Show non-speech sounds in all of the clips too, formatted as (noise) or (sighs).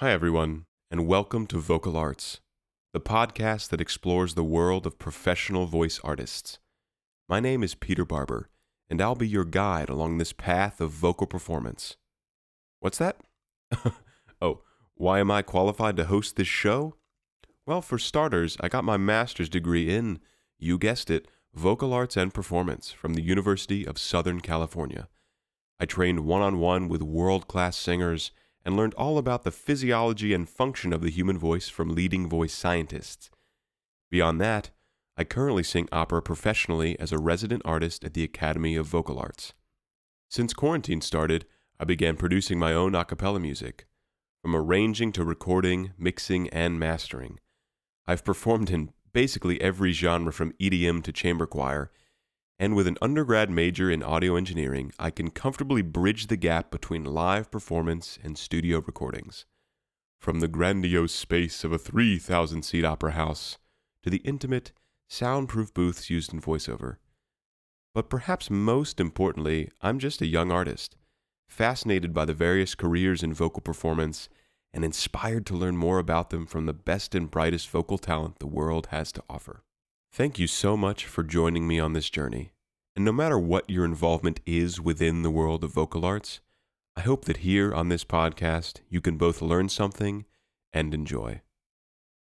Hi, everyone, and welcome to Vocal Arts, the podcast that explores the world of professional voice artists. My name is Peter Barber, and I'll be your guide along this path of vocal performance. What's that? (laughs) oh, why am I qualified to host this show? Well, for starters, I got my master's degree in, you guessed it, vocal arts and performance from the University of Southern California. I trained one on one with world class singers and learned all about the physiology and function of the human voice from leading voice scientists. Beyond that, I currently sing opera professionally as a resident artist at the Academy of Vocal Arts. Since quarantine started, I began producing my own a cappella music, from arranging to recording, mixing, and mastering. I've performed in basically every genre from EDM to chamber choir, and with an undergrad major in audio engineering, I can comfortably bridge the gap between live performance and studio recordings. From the grandiose space of a 3,000 seat opera house to the intimate, soundproof booths used in voiceover. But perhaps most importantly, I'm just a young artist, fascinated by the various careers in vocal performance and inspired to learn more about them from the best and brightest vocal talent the world has to offer. Thank you so much for joining me on this journey. And no matter what your involvement is within the world of vocal arts, I hope that here on this podcast you can both learn something and enjoy.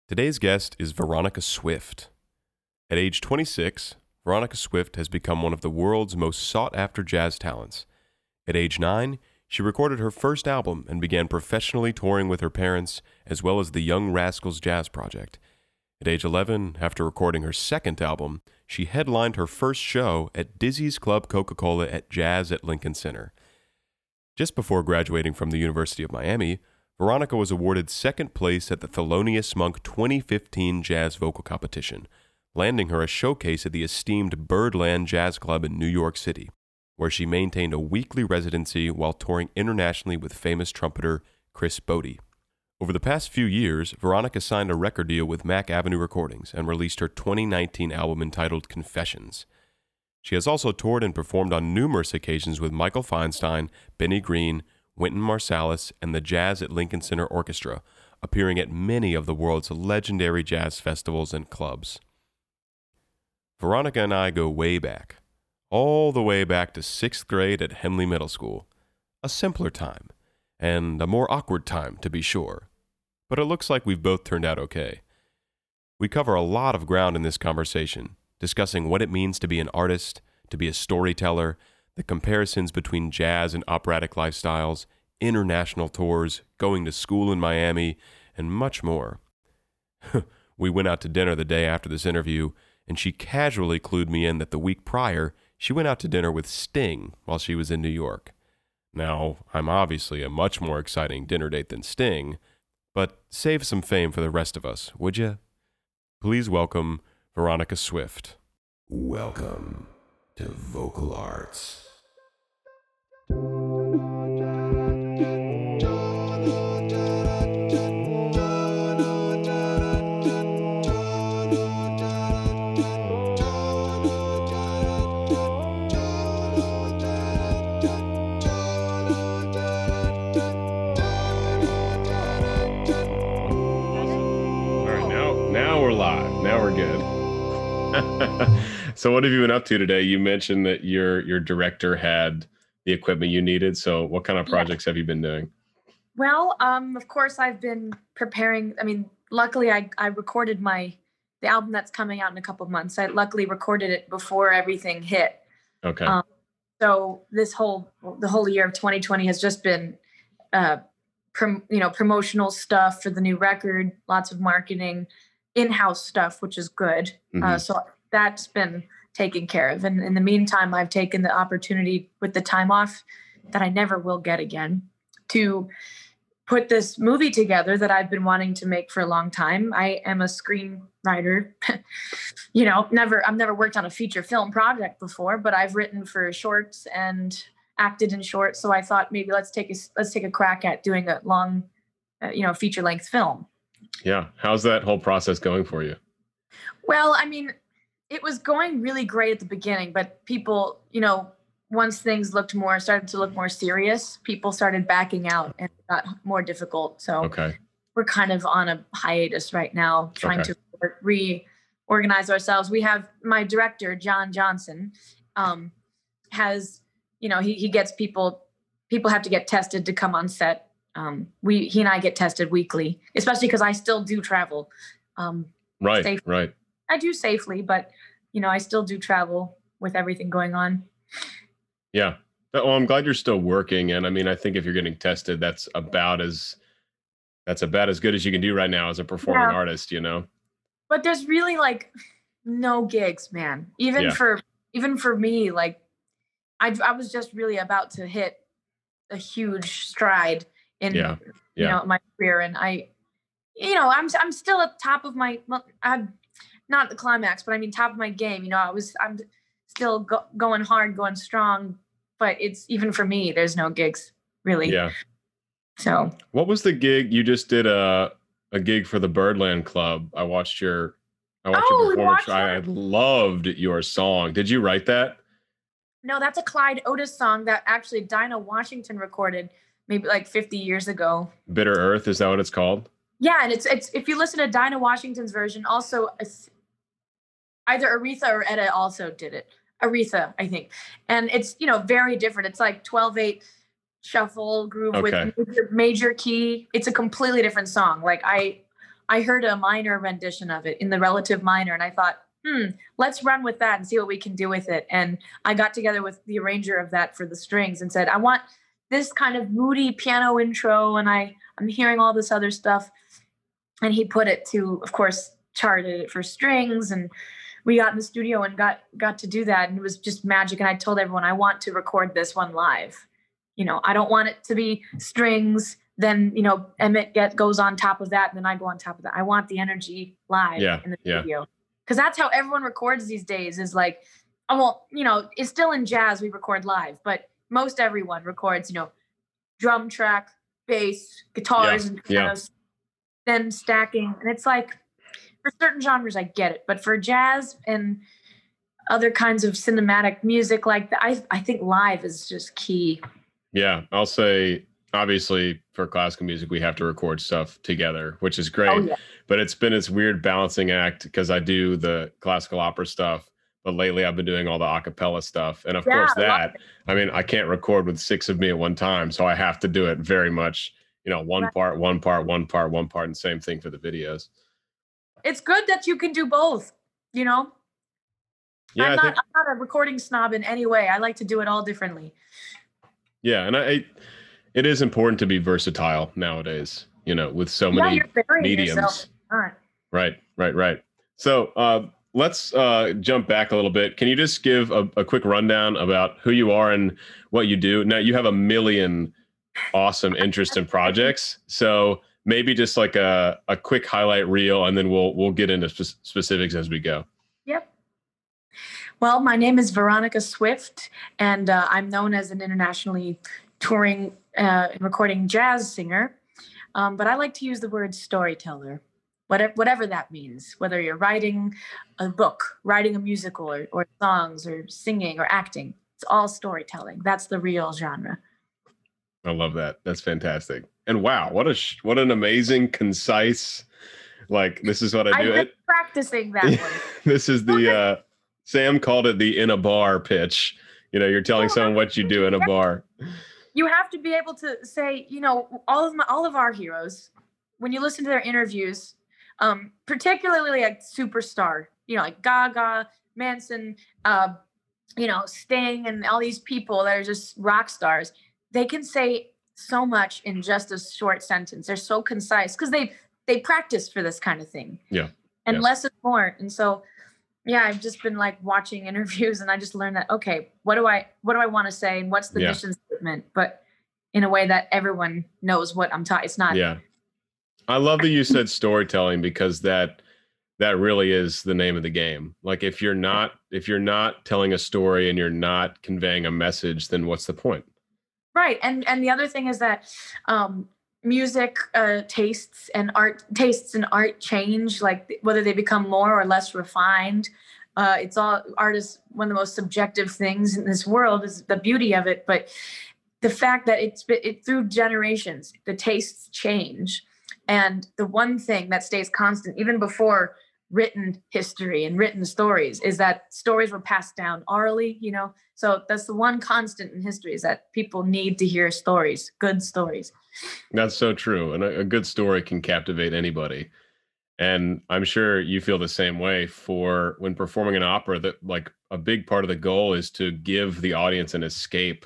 Today's guest is Veronica Swift. At age 26, Veronica Swift has become one of the world's most sought after jazz talents. At age 9, she recorded her first album and began professionally touring with her parents, as well as the Young Rascals Jazz Project. At age 11, after recording her second album, she headlined her first show at Dizzy's Club Coca Cola at Jazz at Lincoln Center. Just before graduating from the University of Miami, Veronica was awarded second place at the Thelonious Monk 2015 Jazz Vocal Competition, landing her a showcase at the esteemed Birdland Jazz Club in New York City where she maintained a weekly residency while touring internationally with famous trumpeter Chris Botti. Over the past few years, Veronica signed a record deal with Mack Avenue Recordings and released her 2019 album entitled Confessions. She has also toured and performed on numerous occasions with Michael Feinstein, Benny Green, Wynton Marsalis, and the Jazz at Lincoln Center Orchestra, appearing at many of the world's legendary jazz festivals and clubs. Veronica and I go way back all the way back to sixth grade at Henley Middle School. A simpler time, and a more awkward time, to be sure. But it looks like we've both turned out okay. We cover a lot of ground in this conversation, discussing what it means to be an artist, to be a storyteller, the comparisons between jazz and operatic lifestyles, international tours, going to school in Miami, and much more. (laughs) we went out to dinner the day after this interview, and she casually clued me in that the week prior she went out to dinner with Sting while she was in New York. Now, I'm obviously a much more exciting dinner date than Sting, but save some fame for the rest of us, would you? Please welcome Veronica Swift. Welcome to Vocal Arts. So what have you been up to today? You mentioned that your your director had the equipment you needed. So what kind of projects yeah. have you been doing? Well, um, of course I've been preparing. I mean, luckily I, I recorded my the album that's coming out in a couple of months. I luckily recorded it before everything hit. Okay. Um, so this whole the whole year of 2020 has just been uh prom, you know promotional stuff for the new record, lots of marketing, in-house stuff, which is good. Uh, mm-hmm. Uh, so that's been taken care of. And in the meantime, I've taken the opportunity with the time off that I never will get again to put this movie together that I've been wanting to make for a long time. I am a screenwriter. (laughs) you know, never I've never worked on a feature film project before, but I've written for shorts and acted in shorts. So I thought maybe let's take a let's take a crack at doing a long, uh, you know, feature length film. Yeah, how's that whole process going for you? Well, I mean, it was going really great at the beginning, but people, you know, once things looked more started to look more serious, people started backing out and it got more difficult. So Okay. we're kind of on a hiatus right now, trying Okay. to reorganize ourselves. We have my director, John Johnson, um, has you know he he gets people people have to get tested to come on set. Um, we he and I get tested weekly, especially because I still do travel. Um, Right. Safe. Right. I do safely, but you know I still do travel with everything going on. Yeah. Well, I'm glad you're still working. And I mean, I think if you're getting tested, that's about as that's about as good as you can do right now as a performing Yeah. artist, you know? but there's really like no gigs man even Yeah. for even for me like I, I was just really about to hit a huge stride in Yeah, you know my career and i you know i'm i'm still at top of my well, i'm not the climax but i mean top of my game you know i was i'm still go, going hard going strong but it's even for me there's no gigs really Yeah. so What was the gig you just did a a gig for the Birdland Club? I watched your I watched Oh, your performance. watched I loved your song. Did you write that? No, that's a Clyde Otis song that actually Dinah Washington recorded maybe like 50 years ago. Bitter Earth, is that what it's called? Yeah, and it's it's if you listen to Dinah Washington's version, also either Aretha or Etta also did it. Aretha, I think. And it's, you know, very different. It's like 12-8 shuffle groove Okay. with major, major key. It's a completely different song. Like I I heard a minor rendition of it in the relative minor and I thought, hmm, let's run with that and see what we can do with it. And I got together with the arranger of that for the strings and said, I want this kind of moody piano intro and I I'm hearing all this other stuff. And he put it to, of course, charted it for strings and we got in the studio and got got to do that and it was just magic and I told everyone I want to record this one live. You know, I don't want it to be strings then you know Emmett get goes on top of that and then I go on top of that. I want the energy live Yeah, in the yeah. studio. Cuz that's how everyone records these days is like oh well, you know, it's still in jazz we record live, but most everyone records, you know, drum track, bass, guitars and yeah. then stacking and it's like for certain genres I get it, but for jazz and other kinds of cinematic music like that, I I think live is just key. Yeah, I'll say obviously for classical music we have to record stuff together, which is great. Oh yeah. But it's been this weird balancing act because I do the classical opera stuff, but lately I've been doing all the a cappella stuff. And of Yeah, course I that I mean, I can't record with six of me at one time, so I have to do it very much, you know, one Right. part, one part, one part, one part, and same thing for the videos. It's good that you can do both you know Yeah, I'm, not, think I'm not a recording snob in any way i like to do it all differently yeah, and I, I it is important to be versatile nowadays, you know, with so yeah many mediums. right Right, right, right. So uh, let's uh, jump back a little bit. Can you just give a, a quick rundown about who you are and what you do? Now you have a million awesome interests and projects. So maybe just like a, a quick highlight reel, and then we'll we'll get into spe- specifics as we go. Yep. Well, my name is Veronica Swift, and uh, I'm known as an internationally touring uh, and recording jazz singer. Um, but I like to use the word storyteller, whatever, whatever that means, whether you're writing a book, writing a musical, or, or songs, or singing, or acting. It's all storytelling. That's the real genre. I love that. That's fantastic. And wow, what a sh- what an amazing, concise. Like this is what I I've do. been practicing that (laughs) one. this is the uh, Sam called it the in a bar pitch. You know, you're telling Oh, someone what you do in a bar. you have to be able to say, you know, all of my, all of our heroes, when you listen to their interviews, um, particularly like superstar, you know, like Gaga, Manson, uh, you know, Sting, and all these people that are just rock stars, they can say so much in just a short sentence. They're so concise because they they practice for this kind of thing. Yeah. And Yeah. less is more. And so yeah, I've just been like watching (laughs) interviews and I just learned that okay, what do I what do I want to say and what's the Yeah. mission statement? But in a way that everyone knows what I'm talking. It's not Yeah. I love that you said storytelling because that that really is the name of the game. Like if you're not if you're not telling a story and you're not conveying a message, then what's the point? Right. And and the other thing is that um music uh tastes and art tastes and art change like whether they become more or less refined Uh, it's all art is one of the most subjective things in this world is the beauty of it. But the fact that it's it through generations, the tastes change. And the one thing that stays constant, even before written history and written stories is that stories were passed down orally you know? So that's the one constant in history is that people need to hear stories good stories. That's so true and a, a good story can captivate anybody. And i'm sure you feel the same way for when performing an opera that like a big part of the goal is to give the audience an escape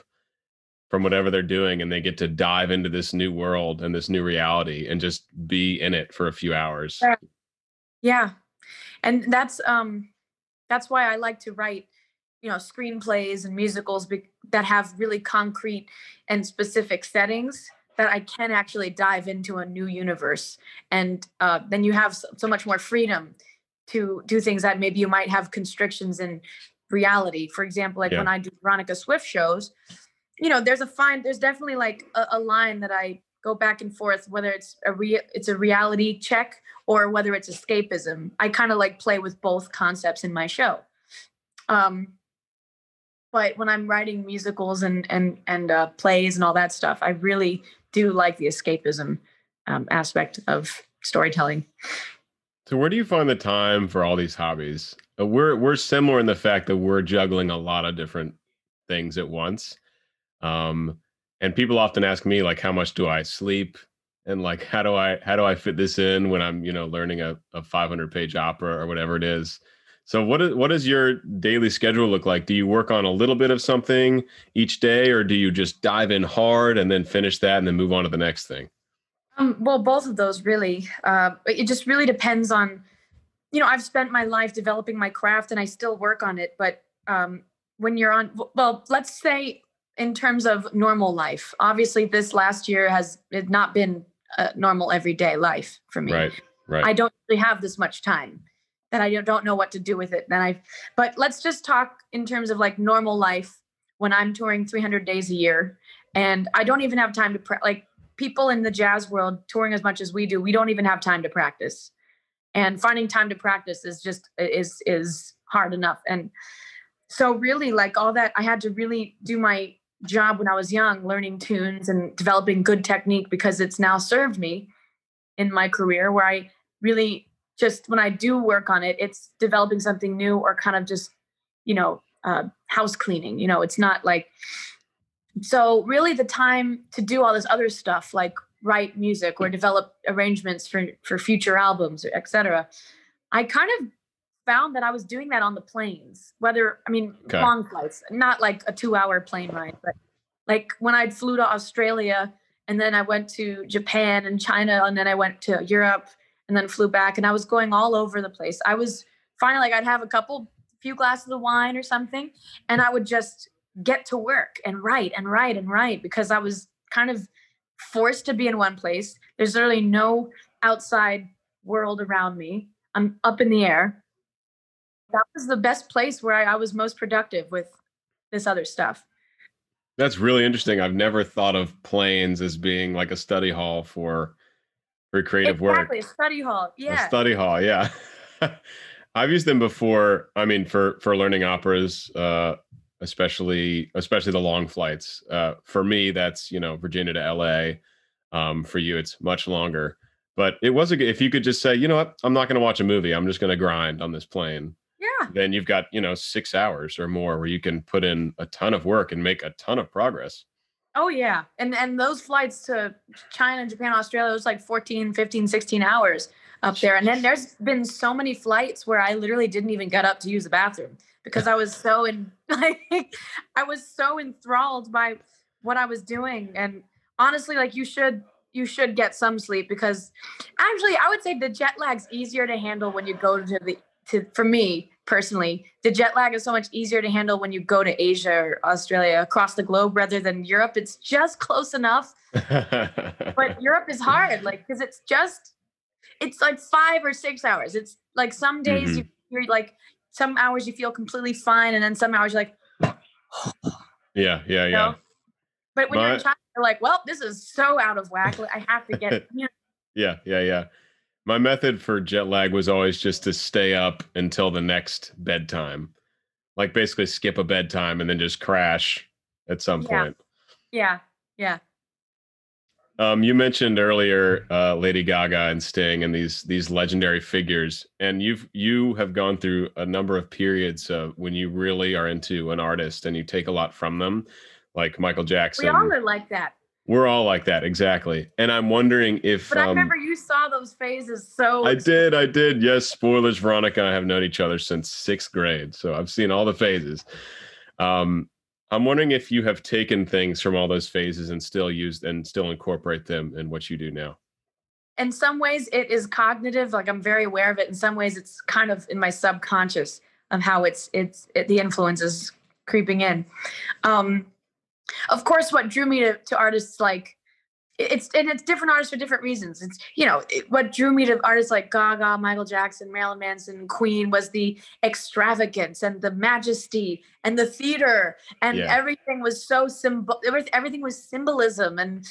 from whatever they're doing and they get to dive into this new world and this new reality and just be in it for a few hours. Yeah and that's um that's why i like to write you know screenplays and musicals be- that have really concrete and specific settings that i can actually dive into a new universe and uh, then you have so, so much more freedom to do things that maybe you might have constrictions in reality for example like yeah. when i do veronica swift shows you know there's a fine there's definitely like a, a line that i go back and forth whether it's a real it's a reality check or whether it's escapism. I kind of like play with both concepts in my show. Um, but when I'm writing musicals and and and uh, plays and all that stuff, I really do like the escapism um, aspect of storytelling. So, where do you find the time for all these hobbies? Uh, we're we're similar in the fact that we're juggling a lot of different things at once. Um, and people often ask me like how much do i sleep? And like how do i how do i fit this in when i'm you know learning a, a 500 page opera or whatever it is? So what is what does your daily schedule look like? Do you work on a little bit of something each day or do you just dive in hard and then finish that and then move on to the next thing? Um, well both of those really. Uh, it just really depends on you know i've spent my life developing my craft and i still work on it but um, when you're on well let's say in terms of normal life. Obviously this last year has not been a normal everyday life for me. Right right. I don't really have this much time that i don't know what to do with it. Then i but let's just talk in terms of like normal life when i'm touring 300 days a year. And i don't even have time to pre- like people in the jazz world touring as much as we do we don't even have time to practice. And finding time to practice is just is is hard enough. And so really like all that i had to really do my job when I was young, learning tunes and developing good technique because it's now served me in my career where I really just when I do work on it, it's developing something new or kind of just, you know, uh, house cleaning. You know, it's not like so really the time to do all this other stuff like write music or develop arrangements for for future albums, etc. I kind of found that I was doing that on the planes, whether, I mean, okay. long flights, not like a two hour plane ride, but like when I flew to Australia and then I went to Japan and China and then I went to Europe and then flew back and I was going all over the place. I was finally like I'd have a couple, few glasses of wine or something and I would just get to work and write and write and write because I was kind of forced to be in one place. There's literally no outside world around me. I'm up in the air that was the best place where I, I was most productive with this other stuff. That's really interesting. I've never thought of planes as being like a study hall for for creative exactly, work. Exactly, a study hall. Yeah. A study hall, yeah. (laughs) I've used them before. I mean, for for learning operas, uh, especially especially the long flights. Uh, for me, that's you know Virginia to L.A. Um, for you, it's much longer. But it was a if you could just say, you know what, I'm not going to watch a movie. I'm just going to grind on this plane yeah. then you've got, you know, six hours or more where you can put in a ton of work and make a ton of progress. Oh yeah. And and those flights to China, Japan, Australia, it was like 14, 15, 16 hours up there. And then there's been so many flights where I literally didn't even get up to use the bathroom because I was so in (laughs) like I was so enthralled by what I was doing. And honestly, like you should you should get some sleep because actually I would say the jet lag's easier to handle when you go to the to for me personally the jet lag is so much easier to handle when you go to asia or australia across the globe rather than europe. It's just close enough. (laughs) But europe is hard like because it's just it's like five or six hours. It's like some days mm-hmm. you, you're like some hours you feel completely fine and then some hours you're like (sighs) yeah yeah yeah. but when but, you're in China, you're like well this is so out of whack. I have to get (laughs) yeah yeah yeah My method for jet lag was always just to stay up until the next bedtime. Like basically skip a bedtime and then just crash at some Yeah. point. Yeah. Yeah. Um, you mentioned earlier uh, Lady Gaga and Sting and these these legendary figures, and you've you have gone through a number of periods uh, when you really are into an artist and you take a lot from them, like Michael Jackson. We all are like that. We're all like that, exactly. And I'm wondering if But I um, remember you saw those phases so I did, I did. Yes, spoilers. Veronica and I have known each other since sixth grade, so I've seen all the phases. Um, I'm wondering if you have taken things from all those phases and still used and still incorporate them in what you do now. in some ways it is cognitive like i'm very aware of it in some ways it's kind of in my subconscious of how it's it's it, the influence is creeping in um of course what drew me to, to artists like it's and it's different artists for different reasons it's you know it, what drew me to artists like gaga michael jackson marilyn manson queen was the extravagance and the majesty and the theater and Yeah. everything was so symbol everything was symbolism and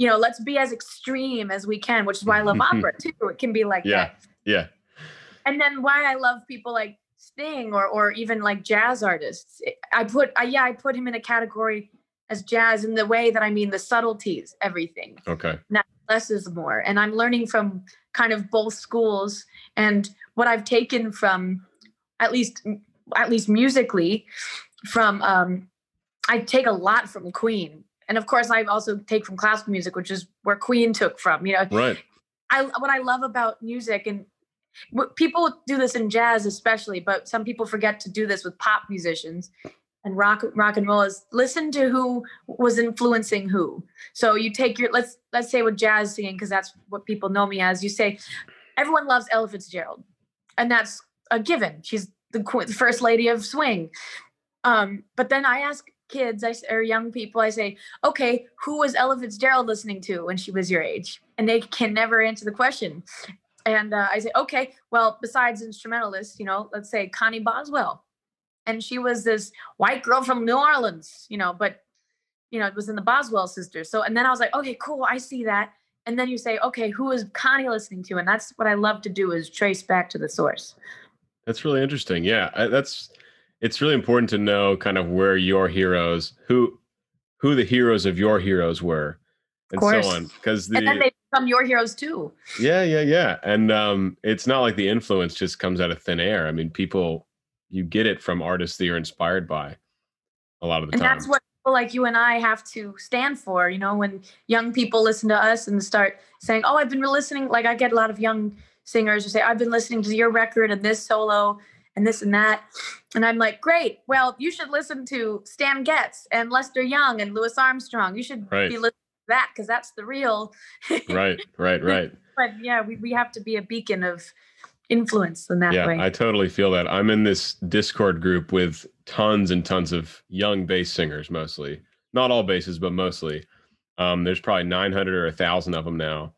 you know, let's be as extreme as we can, which is why I love (laughs) opera too. It can be like Yeah. that. Yeah, And then why I love people like Sting or or even like jazz artists. I put I, yeah, I put him in a category as jazz in the way that I mean the subtleties, everything. okay, Less is more. And I'm learning from kind of both schools and what I've taken from at least at least musically from um I take a lot from Queen. And of course I also take from classical music, which is where Queen took from, you know. right, I what I love about music and what people do this in jazz especially, but some people forget to do this with pop musicians and rock rock and roll is listen to who was influencing who. So you take your let's let's say with jazz singing because that's what people know me as. You say everyone loves Ella Fitzgerald, and that's a given. She's the, first lady of swing. Um, but then I ask kids, I or young people, I say, okay, who was Ella Fitzgerald listening to when she was your age? And they can never answer the question. And uh, I say, okay, well, besides instrumentalists, you know, let's say Connie Boswell. And she was this white girl from New Orleans, you know, but, you know, it was in the Boswell sisters. So, and then I was like, okay, cool, I see that. And then you say, okay, who is Connie listening to? And that's what I love to do is trace back to the source. that's really interesting. Yeah, I, that's it's really important to know kind of where your heroes, who who the heroes of your heroes were, and so on. Because the and then they become your heroes too. Yeah, yeah, yeah. And um, it's not like the influence just comes out of thin air. I mean, people, you get it from artists that you're inspired by a lot of the and time. And that's what people like you and I have to stand for. You know, when young people listen to us and start saying, "Oh, I've been listening," like I get a lot of young singers who say, "I've been listening to your record and this solo and this and that," and I'm like, "Great. Well, you should listen to Stan Getz and Lester Young and Louis Armstrong. You should Right. be listening to that because that's the real." (laughs) right, right, (laughs) right. but yeah, we, we have to be a beacon of influence in that yeah, way. I totally feel that. I'm in this Discord group with tons and tons of young bass singers, mostly. Not all basses, but mostly. Um, there's probably 900 or 1,000 of them now.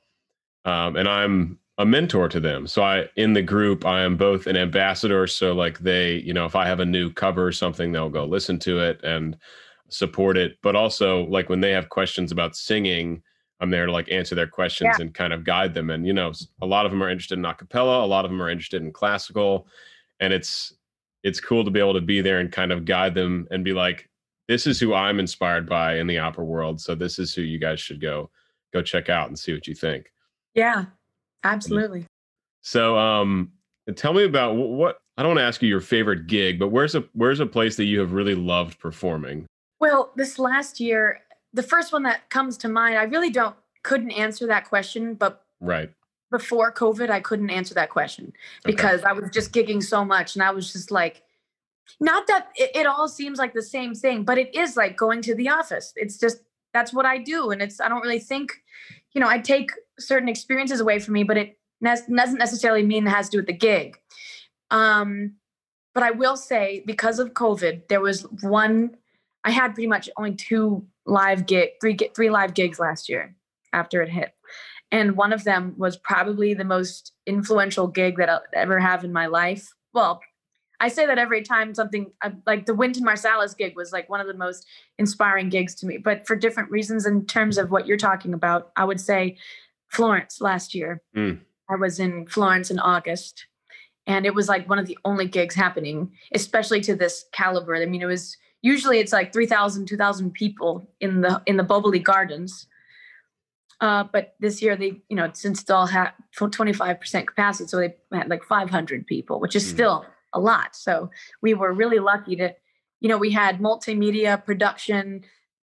Um, and I'm a mentor to them. So I, in the group, I am both an ambassador. So like they, you know, if I have a new cover or something, they'll go listen to it and support it. But also like when they have questions about singing, I'm there to like answer their questions and kind of guide them. And you know, a lot of them are interested in acapella, a lot of them are interested in classical, and it's it's cool to be able to be there and kind of guide them and be like, this is who I'm inspired by in the opera world. So this is who you guys should go go check out and see what you think. yeah, absolutely. So um tell me about what I don't want to ask you your favorite gig, but where's a where's a place that you have really loved performing? Well, this last year, the first one that comes to mind, I really don't couldn't answer that question, but Right. before COVID, I couldn't answer that question Okay. because I was just gigging so much and I was just like not that it, it all seems like the same thing, but it is like going to the office. It's just that's what I do and it's I don't really think, you know, I take certain experiences away from me, but it ne- doesn't necessarily mean it has to do with the gig. Um but I will say because of COVID, there was one I had pretty much only two live gig, three three live gigs last year after it hit, and one of them was probably the most influential gig that I'll ever have in my life. Well, I say that every time something uh, like the Wynton Marsalis gig was like one of the most inspiring gigs to me, but for different reasons. In terms of what you're talking about, I would say Florence last year. Mm. I was in Florence in August, and it was like one of the only gigs happening, especially to this caliber. I mean, it was usually it's like 3,000, 2,000 people in the in the Boboli Gardens. Uh, but this year they, you know, since they all had 25% capacity, so they had like 500 people, which is Mm. still a lot. So we were really lucky to, you know, we had multimedia production,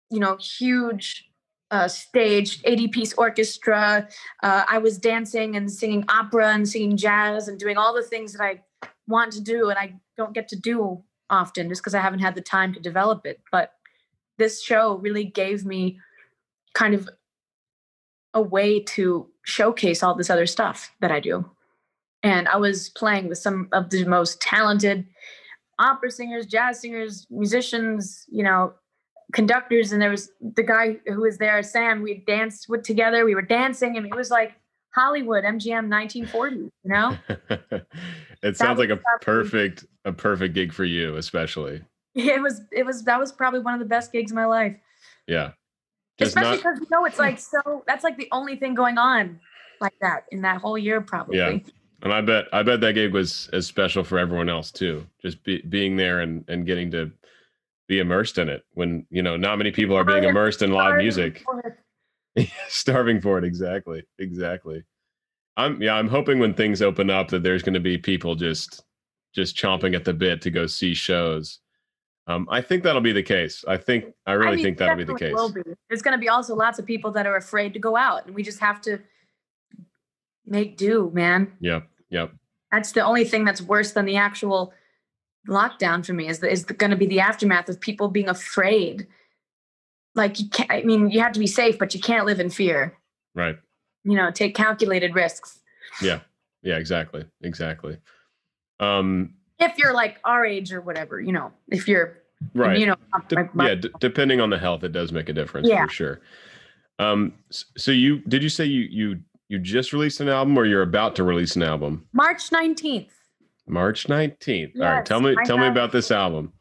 you know, huge uh, stage, 80 piece orchestra. Uh, I was dancing and singing opera and singing jazz and doing all the things that I want to do and I don't get to do often just because I haven't had the time to develop it. But this show really gave me kind of a way to showcase all this other stuff that I do. And I was playing with some of the most talented opera singers, jazz singers, musicians, you know, conductors. And there was the guy who was there, Sam, we danced with together. We were dancing and it was like Hollywood, MGM 1940, you know? (laughs) it sounds like a perfect a perfect gig for you, especially. (laughs) It was, it was, that was probably one of the best gigs of my life. Yeah. Just Especially not because, you know, it's like, so that's like the only thing going on like that in that whole year, probably. Yeah. and I bet I bet that gig was as special for everyone else too. Just be, being there and and getting to be immersed in it when you know not many people are oh, being immersed in live music. (laughs) starving for it exactly exactly i'm yeah i'm hoping when things open up that there's going to be people just just chomping at the bit to go see shows um i think that'll be the case i think i really mean, think that'll be the case be. There's going to be also lots of people that are afraid to go out, and we just have to make do, man. yep yep That's the only thing that's worse than the actual lockdown for me is the, is going to be the aftermath of people being afraid. Like you can't. I mean, you have to be safe, but you can't live in fear. right You know, take calculated risks. yeah yeah exactly exactly um If you're like our age or whatever, you know, if you're, right you know, De- yeah d- depending on the health it does make a difference Yeah. for sure um so you did you say you you you just released an album or you're about to release an album March 19th. march 19th all right tell me I tell me about this album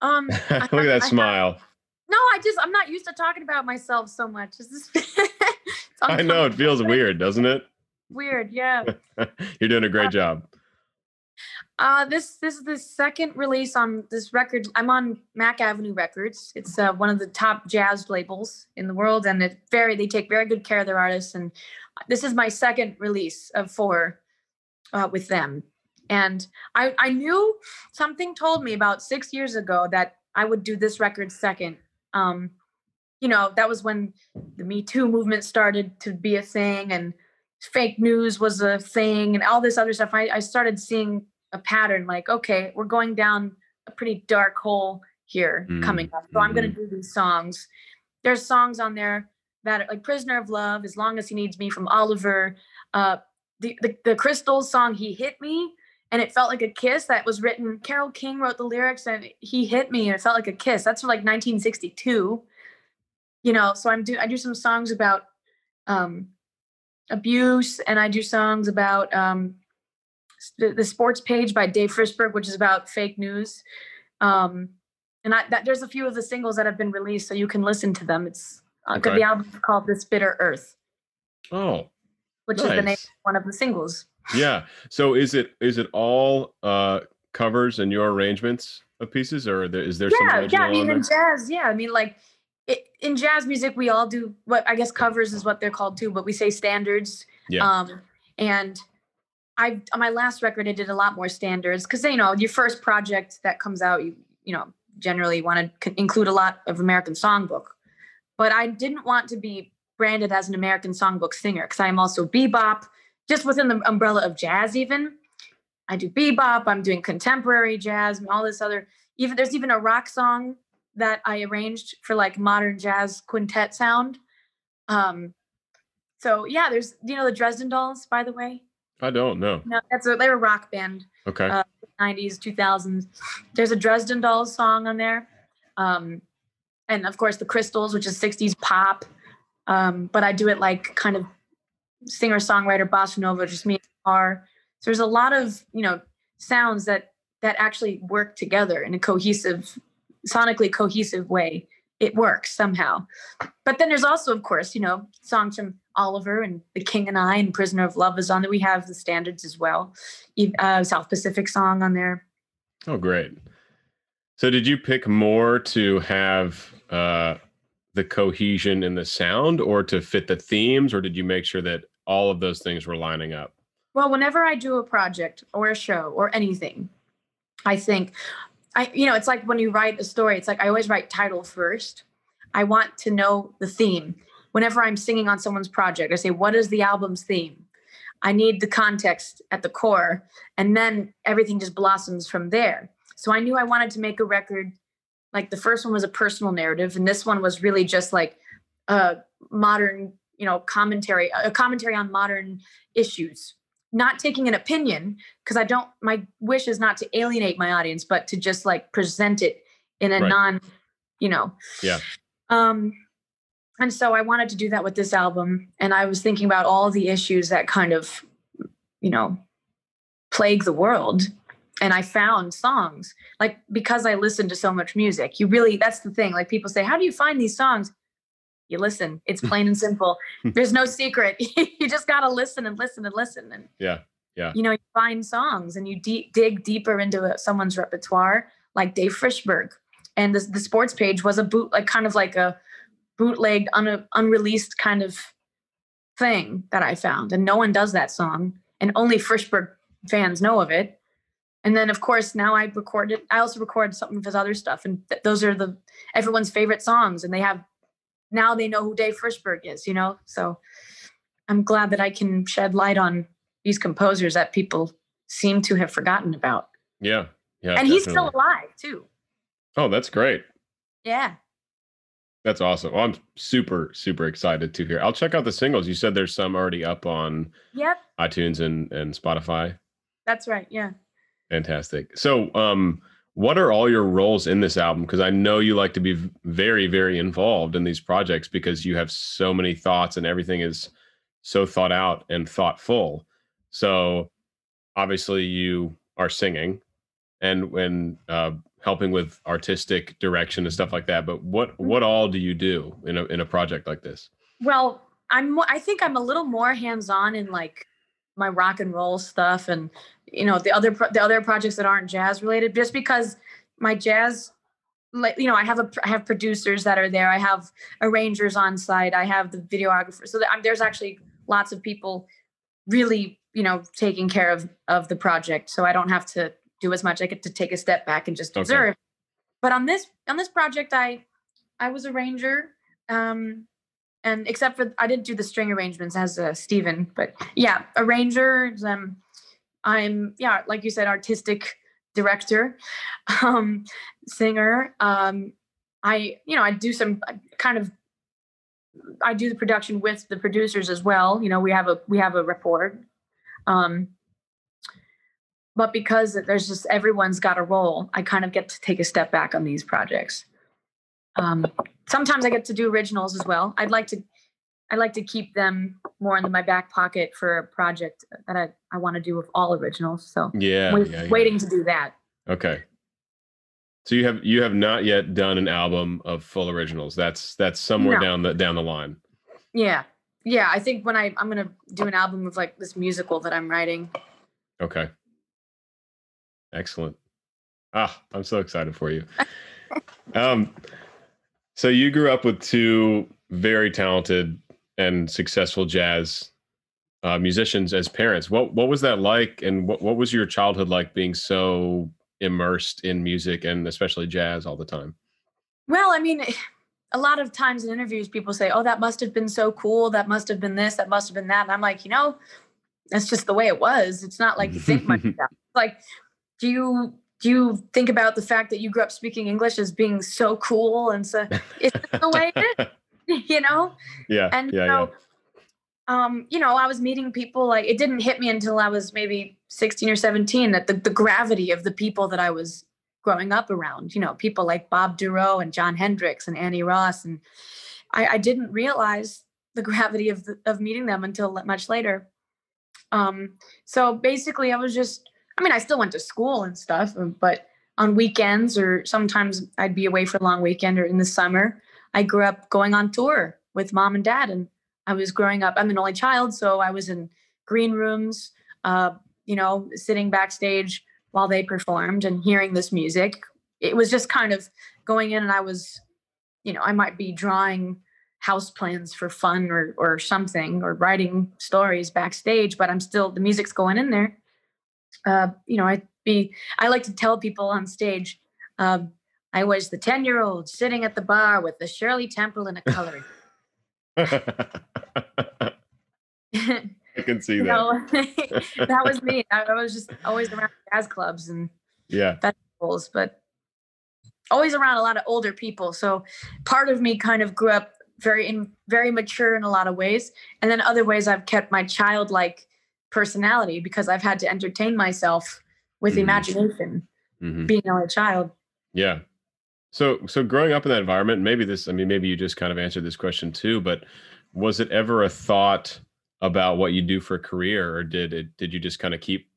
Um, (laughs) look at have- I that have- smile No, I just I'm not used to talking about myself so much. Is (laughs) this? I know it feels weird, doesn't it? Weird, (laughs) yeah. You're doing a great job. Uh, this this is the second release on this record. I'm on Mack Avenue Records. It's uh, one of the top jazz labels in the world, and it very they take very good care of their artists. And this is my second release of four uh, with them. And I I knew something told me about six years ago that I would do this record second. Um, you know, that was when the Me Too movement started to be a thing, and fake news was a thing, and all this other stuff. I, I started seeing a pattern like, okay, we're going down a pretty dark hole here Mm, coming up. So I'm going to do these songs. There's songs on there that are like Prisoner of Love, As Long as He Needs Me from Oliver. Uh, the, the, the Crystals song, He Hit Me. And it felt like a kiss that was written. Carole King wrote the lyrics and he hit me and it felt like a kiss. That's from like 1962. You know, so I'm do I do some songs about um abuse and I do songs about um the, the sports page by Dave Frishberg, which is about fake news. Um, and I, that, there's a few of the singles that have been released, so you can listen to them. It's uh, Okay. the album is called "This Bitter Earth," Oh, which is the name of one of the singles. Yeah. So is it is it all uh covers and your arrangements of pieces, or there, is there some Yeah, yeah. I mean, in jazz, yeah. I mean, like it, in jazz music, we all do what I guess covers is what they're called too, but we say standards. Yeah. Um, and I on my last record, I did a lot more standards because you know your first project that comes out, you you know generally want to include a lot of American songbook, but I didn't want to be branded as an American songbook singer because I am also bebop, just within the umbrella of jazz. Even I do bebop. I'm doing contemporary jazz and all this other. Even there's even a rock song that I arranged for like modern jazz quintet sound. Um, so yeah, there's you know the Dresden Dolls, by the way. I don't know. No, that's a they're a rock band, Okay. uh, 90s, 2000s. There's a Dresden Dolls song on there, um, and of course the Crystals, which is 60s pop. Um, but I do it like kind of singer songwriter bossa nova, just me guitar. So there's a lot of you know sounds that that actually work together in a cohesive, sonically cohesive way. It works somehow. But then there's also, of course, you know, songs from Oliver and The King and I and Prisoner of Love is on there. We have the standards as well. Uh, South Pacific song on there. Oh, great. So did you pick more to have uh, the cohesion in the sound or to fit the themes, or did you make sure that all of those things were lining up? Well, whenever I do a project or a show or anything, I think I you know, it's like when you write a story, it's like I always write title first. I want to know the theme. Whenever I'm singing on someone's project, I say, what is the album's theme? I need the context at the core, and then everything just blossoms from there. So I knew I wanted to make a record. Like the first one was a personal narrative, and this one was really just like a modern, you know, commentary, a commentary on modern issues. Not taking an opinion, because I don't, my wish is not to alienate my audience, but to just like present it in a right. non, you know. Yeah. Um, and so I wanted to do that with this album. And I was thinking about all the issues that kind of, you know, plague the world. And I found songs like because I listened to so much music. You really, that's the thing. Like people say, How do you find these songs? You listen. It's (laughs) plain and simple. Hmm. There's no secret. (laughs) you just got to listen and listen and listen. And yeah, yeah. You know, you find songs and you de- dig deeper into uh, someone's repertoire, like Dave Frishberg. And the, the sports page was a boot, like kind of like a, bootlegged, un- uh, unreleased kind of thing that I found. And no one does that song. And only Frishberg fans know of it. And then, of course, now I recorded, I also recorded some of his other stuff. And th- those are the everyone's favorite songs. And they have, now they know who Dave Frishberg is, you know? So I'm glad that I can shed light on these composers that people seem to have forgotten about. Yeah. Yeah. And definitely. he's still alive too. Oh, that's great. Yeah. That's awesome. Well, I'm super, super excited to hear. I'll check out the singles. You said there's some already up on yep. iTunes and, and Spotify. That's right. Yeah. Fantastic. So, um, what are all your roles in this album? Because I know you like to be very, very involved in these projects because you have so many thoughts and everything is so thought out and thoughtful. So, obviously, you are singing, and when uh, helping with artistic direction and stuff like that. But what mm-hmm. what all do you do in a in a project like this? Well, I'm I think I'm a little more hands on in like my rock and roll stuff and you know the other the other projects that aren't jazz related just because my jazz like you know i have a i have producers that are there i have arrangers on site i have the videographer so that, there's actually lots of people really you know taking care of of the project so i don't have to do as much. I get to take a step back and just okay. observe. But on this on this project, I I was a ranger, um, and except for I didn't do the string arrangements as uh, Stephen, but yeah, ranger. Um, I'm yeah, like you said, artistic director, (laughs) um, singer. Um, I you know I do some kind of I do the production with the producers as well. You know, we have a we have a report. Um, but because there's just everyone's got a role i kind of get to take a step back on these projects um, sometimes i get to do originals as well. I'd like to I'd like to keep them more in my back pocket for a project that i, I want to do with all originals so yeah, wait, yeah, yeah, waiting to do that. Okay. So you have you have not yet done an album of full originals. That's that's somewhere no. down the down the line. Yeah. Yeah i think when i i'm gonna do an album of like this musical that i'm writing. Okay. Excellent. Ah, I'm so excited for you. (laughs) um, so you grew up with two very talented and successful jazz uh, musicians as parents. What what was that like, and what what was your childhood like being so immersed in music and especially jazz all the time? Well, I mean, (sighs) a lot of times in interviews, people say, "Oh, that must have been so cool. That must have been this. That must have been that." And I'm like, you know, that's just the way it was. It's not like you think much (laughs) about. Like do you do you think about the fact that you grew up speaking English as being so cool and so it's the way it is, (laughs) (laughs) you know? Yeah. And yeah, so, yeah. um, you know, I was meeting people like it didn't hit me until I was maybe 16 or 17 that the, the gravity of the people that I was growing up around, you know, people like Bob Dorough and Jon Hendricks and Annie Ross. And I, I didn't realize the gravity of the, of meeting them until much later. Um, so basically I was just I mean, I still went to school and stuff, um, but on weekends or sometimes I'd be away for a long weekend or in the summer, I grew up going on tour with mom and dad and I was growing up. I'm an only child, so I was in green rooms, uh, you know, sitting backstage while they performed and hearing this music. It was just kind of going in, and I was, you know, I might be drawing house plans for fun or or something or writing stories backstage, but I'm still the music's going in there. Uh, you know, I be I like to tell people on stage. Um, I was the 10 year old sitting at the bar with the Shirley Temple in a color. (laughs) I can see (laughs) that. know, (laughs) that was me. I, I was just always around jazz clubs and Yeah. festivals, but always around a lot of older people. So part of me kind of grew up very in very mature in a lot of ways, and then other ways I've kept my childlike personality because I've had to entertain myself with Mhm. imagination, hmm being a child. Yeah. So so growing up in that environment, maybe this I mean maybe you just kind of answered this question too, but was it ever a thought about what you do for a career or did it did you just kind of keep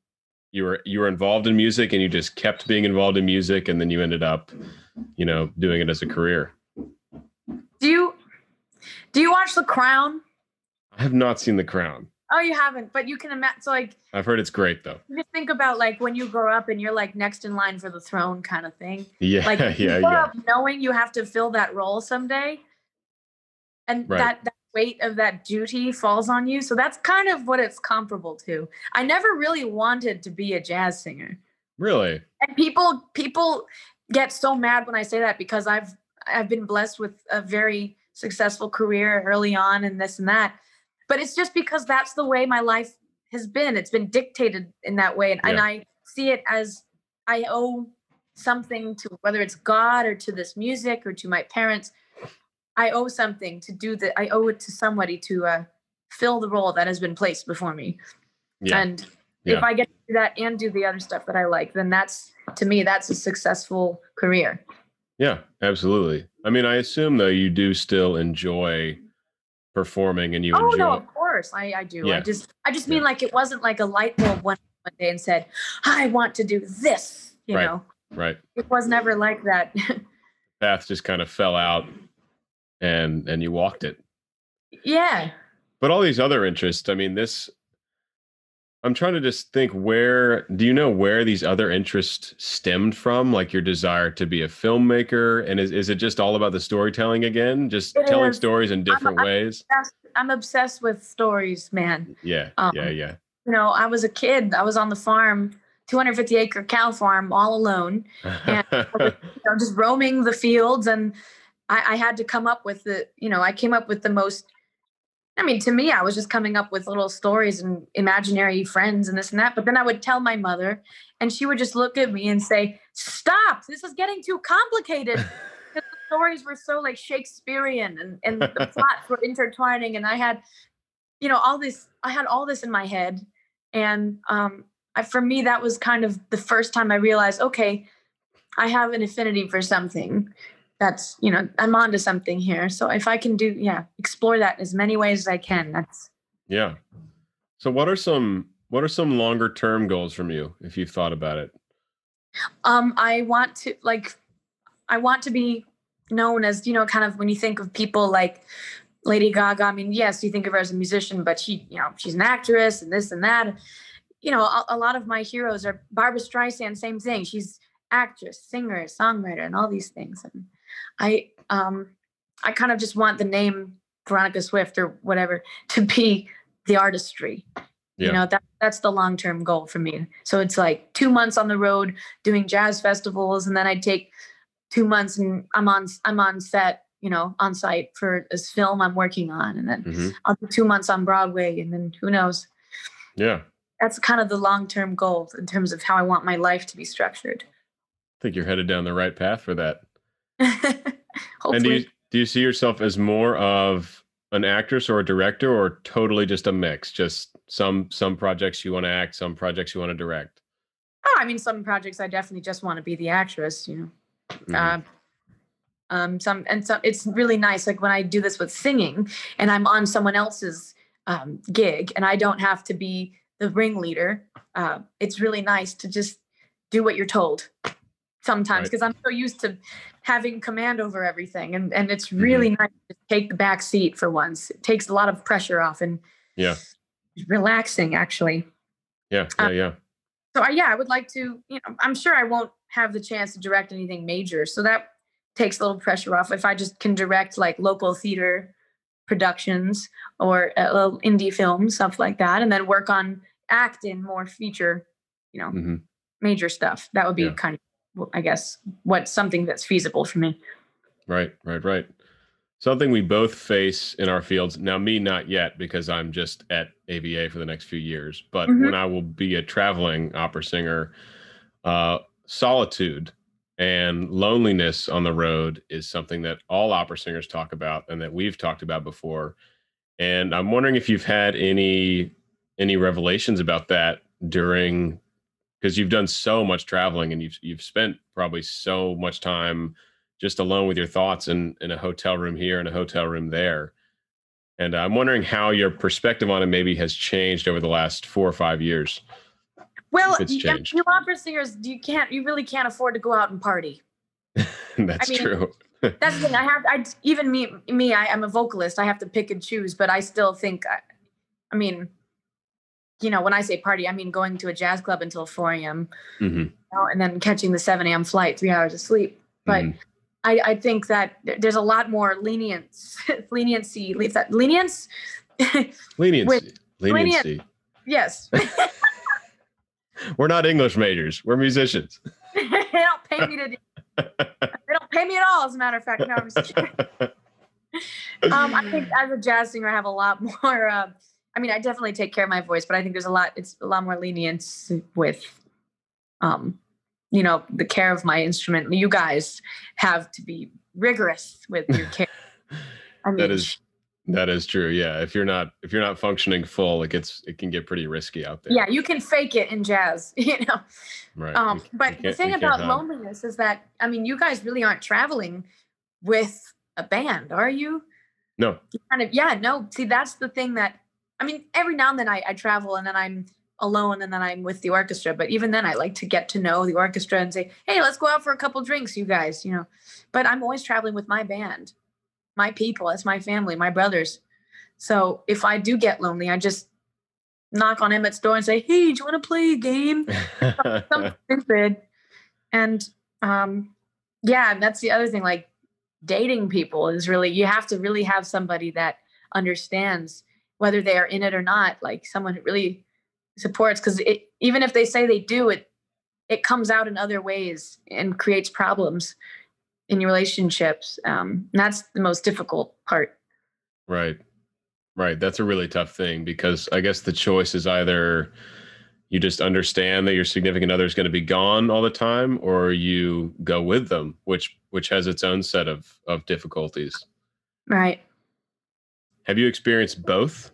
you were you were involved in music and you just kept being involved in music and then you ended up, you know, doing it as a career? Do you do you watch The Crown? I have not seen The Crown. Oh, you haven't, but you can imagine. So like, I've heard it's great though. you just think about like when you grow up and you're like next in line for the throne kind of thing. Yeah, Like (laughs) yeah, you grow yeah. up knowing you have to fill that role someday, and Right. that that weight of that duty falls on you. So that's kind of what it's comparable to. I never really wanted to be a jazz singer, Really? and people people get so mad when I say that because I've I've been blessed with a very successful career early on and this and that. But it's just because that's the way my life has been. It's been dictated in that way. And, and I see it as I owe something to whether it's God or to this music or to my parents. I owe something to do that. I owe it to somebody to uh, fill the role that has been placed before me. Yeah. And Yeah. if I get to do that and do the other stuff that I like, then that's to me, that's a successful career. Yeah, absolutely. I mean, I assume though you do still enjoy performing and you oh enjoy no, of course I, I do. Yeah. I just I just Yeah. mean like it wasn't like a light bulb one, one day and said, I want to do this. You Right. know, right. it was never like that. Path just kind of fell out and and you walked it. yeah. But all these other interests, I mean, this I'm trying to just think where do you know where these other interests stemmed from? Like your desire to be a filmmaker? And is, is it just all about the storytelling again? Just It telling is. stories in different I'm- ways? That's, I'm obsessed with stories, man. Yeah, um, yeah, yeah. You know, I was a kid. I was on the farm, 250 acre cow farm, all alone. and- (laughs) you know, just roaming the fields and I, I had to come up with the you know i came up with the most i mean to me i was just coming up with little stories and imaginary friends and this and that but then i would tell my mother and she would just look at me and say stop this is getting too complicated. (laughs) Because the stories were so like shakespearean and, and the (laughs) plots were intertwining and i had you know all this i had all this in my head and um I, for me that was kind of the first time i realized okay I have an affinity for something that's, you know, I'm onto something here. So if I can do, yeah, explore that as many ways as I can. That's Yeah. So what are some what are some longer term goals from you if you've thought about it? um I want to like I want to be known as, you know, kind of when you think of people like Lady Gaga, I mean, yes, you think of her as a musician, but she, you know, she's an actress and this and that. You know, a, a lot of my heroes are Barbra Streisand, same thing. She's actress, singer, songwriter, and all these things. And I um I kind of just want the name Veronica Swift or whatever (laughs) to be the artistry. Yeah. You know, that that's the long-term goal for me. So it's like 2 months on the road doing jazz festivals and then I take 2 months and I'm on I'm on set, you know, on site for this film I'm working on and then Mhm. I'll do 2 months on Broadway and then who knows. Yeah. That's kind of the long-term goal in terms of how I want my life to be structured. I think you're headed down the right path for that. (laughs) And do you do you see yourself as more of an actress or a director or totally just a mix? Just some some projects you want to act, some projects you want to direct. Oh, I mean, some projects I definitely just want to be the actress, you know. Mhm. Um, um, some and some. It's really nice, like when I do this with singing, and I'm on someone else's um, gig, and I don't have to be the ringleader. Uh, it's really nice to just do what you're told, sometimes Right. because I'm so used to having command over everything, and and it's really nice to take the back seat for once. It takes a lot of pressure off and Yeah. relaxing actually. Yeah. Yeah. Um, Yeah. So I, yeah, I would like to. You know, I'm sure I won't have the chance to direct anything major, so that takes a little pressure off. If I just can direct like local theater productions or uh, little indie films, stuff like that, and then work on acting more feature, you know, hmm major stuff. That would be Yeah. kind of, I guess, what something that's feasible for me. Right, right, right. Something we both face in our fields. Now, me not yet because I'm just at AVA for the next few years. But Mhm. when I will be a traveling opera singer, uh, solitude and loneliness on the road is something that all opera singers talk about and that we've talked about before. And I'm wondering if you've had any any revelations about that during because you've done so much traveling and you've you've spent probably so much time just alone with your thoughts in in a hotel room here and a hotel room there. And I'm wondering how your perspective on it maybe has changed over the last four or five years. Well, it's changed. you opera singers, you can't, you really can't afford to go out and party. (laughs) That's mean, true. That's the thing. I have, I even me, me, I, I'm a vocalist. I have to pick and choose, but I still think, I, I mean, you know, when I say party, I mean going to a jazz club until 4 a.m. Mhm, you know, and then catching the 7 a.m. flight, three hours of sleep. But mhm. I, I think that there's a lot more lenience, (laughs) leniency, leave that lenience. leniency. lenient- Leniency. yes, We're not English majors. We're musicians. (laughs) they don't pay me to. Do, they don't pay me at all. As a matter of fact, no, I'm just kidding. (laughs) um, I think as a jazz singer, I have a lot more. Uh, I mean, I definitely take care of my voice, but I think there's a lot. It's a lot more lenience with, um, you know, the care of my instrument. You guys have to be rigorous with your (laughs) care. I mean, that is that is true. Yeah. If you're not if you're not functioning full, it gets it can get pretty risky out there. yeah, you can fake it in jazz, (laughs) you know. Right. Um, but the thing about loneliness is that I mean, you guys really aren't traveling with a band, are you? No. You kind of yeah, no. See, that's the thing that I mean, every now and then I, I travel and then I'm alone and then I'm with the orchestra. But even then I like to get to know the orchestra and say, hey, let's go out for a couple drinks, you guys, you know. But I'm always traveling with my band, my people, it's my family, my brothers. So if I do get lonely, I just knock on Emmet's door and say, hey, do you want to play a game? (laughs) something stupid. And um, yeah, that's the other thing. Like dating people is really you have to really have somebody that understands whether they are in it or not. Like someone who really supports because it even if they say they do it, it comes out in other ways and creates problems in your relationships. Um, and that's the most difficult part. Right. Right. That's a really tough thing because I guess the choice is either you just understand that your significant other is going to be gone all the time or you go with them, which which has its own set of of difficulties. Right. Have you experienced both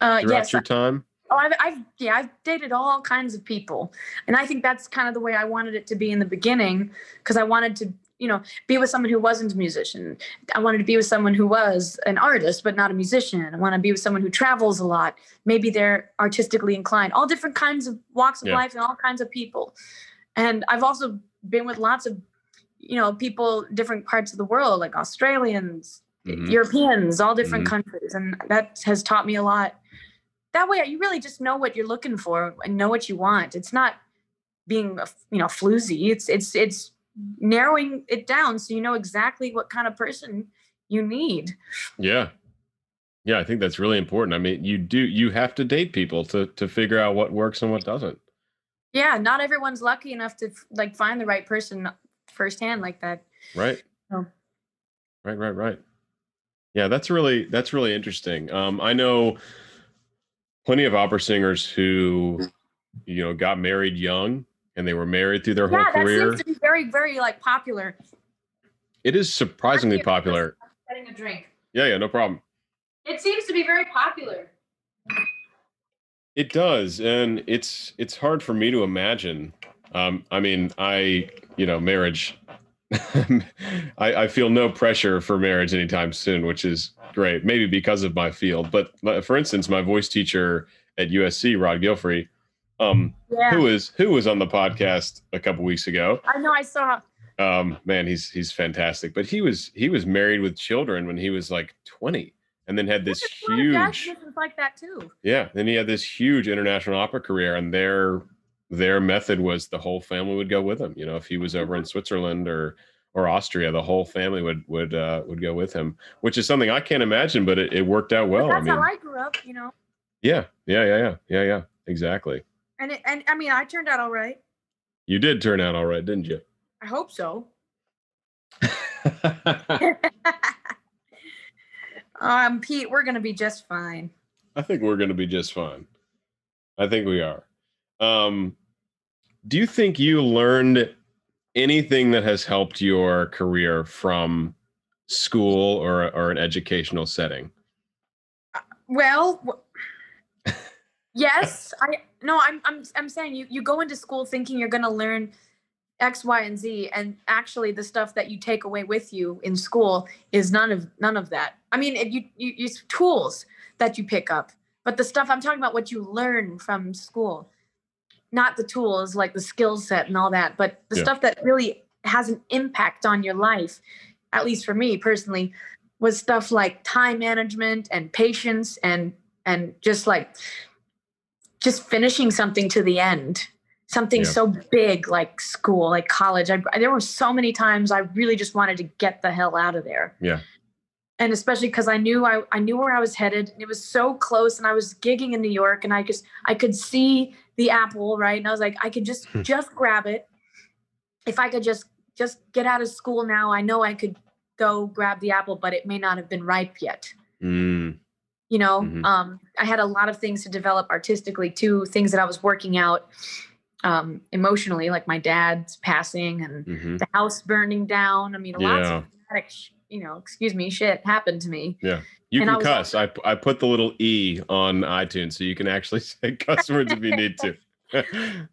Uh, throughout yes. your time? Oh, I've, I've, yeah, I've dated all kinds of people, and I think that's kind of the way I wanted it to be in the beginning, because I wanted to, you know, be with someone who wasn't a musician. I wanted to be with someone who was an artist but not a musician. I want to be with someone who travels a lot. Maybe they're artistically inclined. All different kinds of walks of Yeah. life and all kinds of people. And I've also been with lots of, you know, people different parts of the world, like Australians, Mhm. Europeans, all different Mhm. countries, and that has taught me a lot. That way, you really just know what you're looking for and know what you want. It's not being, you know, floozy. It's it's it's narrowing it down so you know exactly what kind of person you need. Yeah. Yeah, I think that's really important. I mean, you do you have to date people to to figure out what works and what doesn't. Yeah, not everyone's lucky enough to like find the right person firsthand like that. Right. Oh. Right, right, right. Yeah, that's really that's really interesting. Um, I know plenty of opera singers who, you know, got married young and they were married through their whole yeah, that seems to be very very like popular. It is surprisingly popular. Getting a drink. Yeah, yeah, no problem. It seems to be very popular. It does, and it's it's hard for me to imagine. Um, I mean, I you know, marriage. (laughs) I, I feel no pressure for marriage anytime soon, which is great. Maybe because of my field, but for instance, my voice teacher at USC, Rod Gilfry, Um, Yeah. who is who was on the podcast a couple weeks ago. I know I saw Um, man, he's he's fantastic. But he was he was married with children when he was like 20, and then had this There's a lot of jazz huge like that too. yeah. Then he had this huge international opera career, and their their method was the whole family would go with him. You know, if he was over in Switzerland or or Austria, the whole family would would uh, would go with him, which is something I can't imagine, but it, it worked out well. But I that's mean, how I grew up, you know. yeah, yeah, yeah, yeah, yeah, yeah, exactly. And it, and I mean, I turned out all right. You did turn out all right, didn't you? I hope so. um, Pete, we're gonna be just fine. I think we're going to be just fine. I think we are. Um, do you think you learned anything that has helped your career from school or or an educational setting? Well, (laughs) yes, I no, I'm I'm I'm saying you you go into school thinking you're going to learn X, Y, and Z, and actually the stuff that you take away with you in school is none of none of that. I mean, it, you you use tools that you pick up, but the stuff I'm talking about, what you learn from school, not the tools like the skill set and all that, but the Yeah. stuff that really has an impact on your life. At least for me personally, was stuff like time management and patience and and just like just finishing something to the end something Yeah. so big like school like college I, there were so many times i really just wanted to get the hell out of there Yeah. and especially because i knew I, I knew where i was headed and it was so close and i was gigging in new york and i just i could see the apple right and i was like i could just Hmm. just grab it if i could just just get out of school now i know i could go grab the apple but it may not have been ripe yet Mm, you know Mhm. um, i had a lot of things to develop artistically too things that i was working out um, emotionally like my dad's passing and mhm. the house burning down i mean lots Yeah. of dramatic sh- you know excuse me shit happened to me Yeah. You And can was cuss. I, I put the little E on iTunes so you can actually (laughs) say cuss words if you need to. (laughs)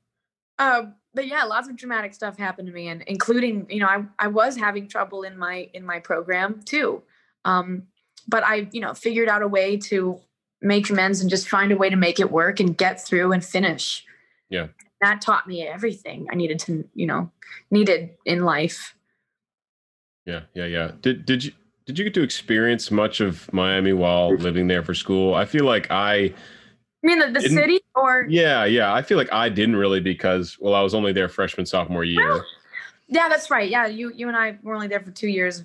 um, but yeah lots of dramatic stuff happened to me and including you know I, I was having trouble in my in my program too um, but i you know figured out a way to make amends and just find a way to make it work and get through and finish Yeah. that taught me everything i needed to you know needed in life Yeah, yeah, yeah. Did did you did you get to experience much of Miami while living there for school? I feel like I i mean the, the city or yeah, yeah. I feel like I didn't really because well, I was only there freshman sophomore year. Yeah, that's right. Yeah, you you and I were only there for two years.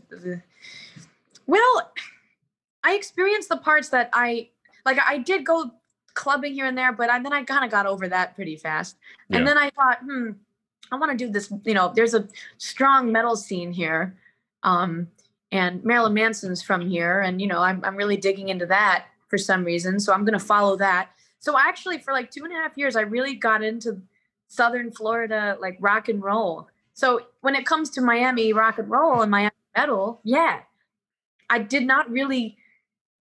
Well, I experienced the parts that I like. I did go clubbing here and there, but I, then I kind of got over that pretty fast. Yeah. And then I thought, hmm, I want to do this. You know, there's a strong metal scene here, um, and Marilyn Manson's from here, and you know, I'm I'm really digging into that for some reason. So I'm gonna follow that. So actually, for like two and a half years, I really got into Southern Florida like rock and roll. So when it comes to Miami rock and roll and Miami metal, yeah, I did not really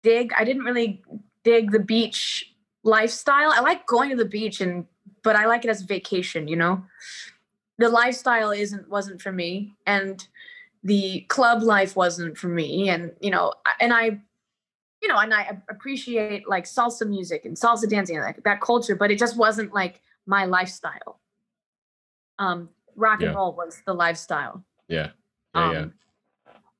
dig. I didn't really dig the beach lifestyle. I like going to the beach and but I like it as a vacation, you know. The lifestyle isn't wasn't for me and the club life wasn't for me and you know and I you know and I appreciate like salsa music and salsa dancing and that, that culture but it just wasn't like my lifestyle. Um rock Yeah. and roll was the lifestyle. Yeah, yeah, yeah. Um,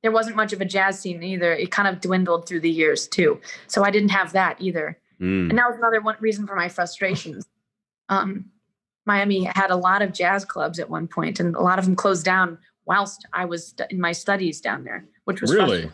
There wasn't much of a jazz scene either. It kind of dwindled through the years too. So I didn't have that either. Mm, And that was another one reason for my frustrations. Um, Miami had a lot of jazz clubs at one point, and a lot of them closed down whilst I was in my studies down there, which was really?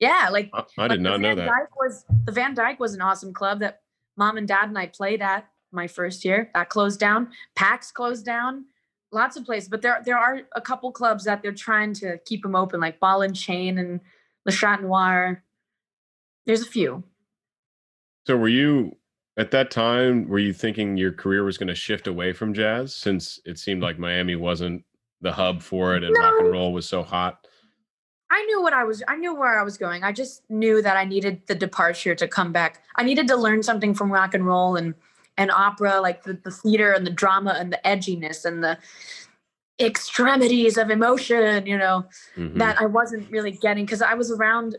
Yeah, like I, I did not know that. Dyke was the Van Dyke was an awesome club that mom and dad and I played at my first year. That closed down. PAX closed down. Lots of places, but there there are a couple clubs that they're trying to keep them open, like Ball and Chain and Le Chat Noir. There's a few. So were you at that time? Were you thinking your career was going to shift away from jazz since it seemed like Miami wasn't the hub for it and rock and roll was so hot? I knew what I was I knew where I was going. I just knew that I needed the departure to come back. I needed to learn something from rock and roll and and opera, like the, the theater and the drama and the edginess and the extremities of emotion, you know, Mhm. that I wasn't really getting because I was around,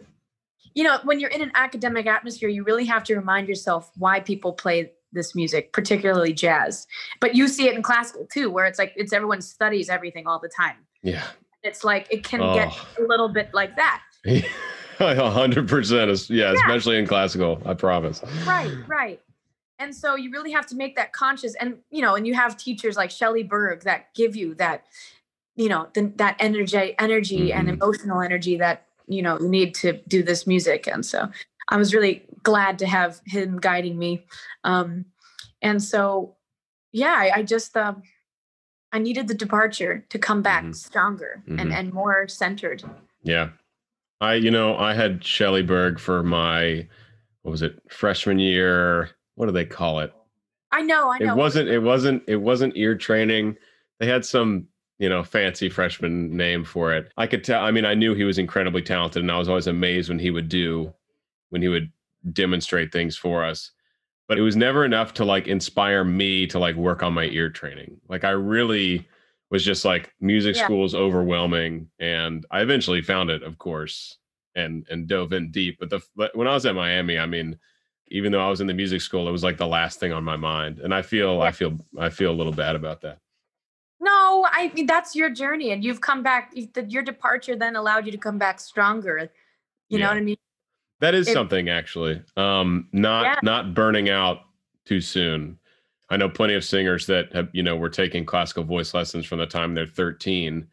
you know, when you're in an academic atmosphere, you really have to remind yourself why people play this music, particularly jazz. But you see it in classical too, where it's like it's everyone studies everything all the time. Yeah. It's like it can get Oh. a little bit like that. (laughs) A hundred percent. is- Yeah, especially in classical. I promise. Right, right. And so you really have to make that conscious and you know, and you have teachers like Shelly Berg that give you that, you know, the, that energy energy and Mhm. emotional energy that, you know, you need to do this music. And so I was really glad to have him guiding me. Um and so yeah, I, I just um I needed the departure to come back Mhm. stronger Mhm. and, and more centered. Yeah. I, you know, I had Shelly Berg for my, what was it, freshman year? What do they call it? I know, I know. It wasn't, it wasn't, it wasn't ear training. They had some, you know, fancy freshman name for it. I could tell, I mean, I knew he was incredibly talented and I was always amazed when he would do, when he would demonstrate things for us. But it was never enough to like inspire me to like work on my ear training. Like I really was just like music Yeah. school is overwhelming and I eventually found it, of course, and and dove in deep. But the but when I was at Miami, I mean, even though I was in the music school, it was like the last thing on my mind. And I feel I feel I feel a little bad about that. No, I mean that's your journey, and you've come back. Your departure then allowed you to come back stronger. You know what I mean? That is It- something actually. Um not Yeah. not burning out too soon. I know plenty of singers that have, you know, were taking classical voice lessons from the time they're 13.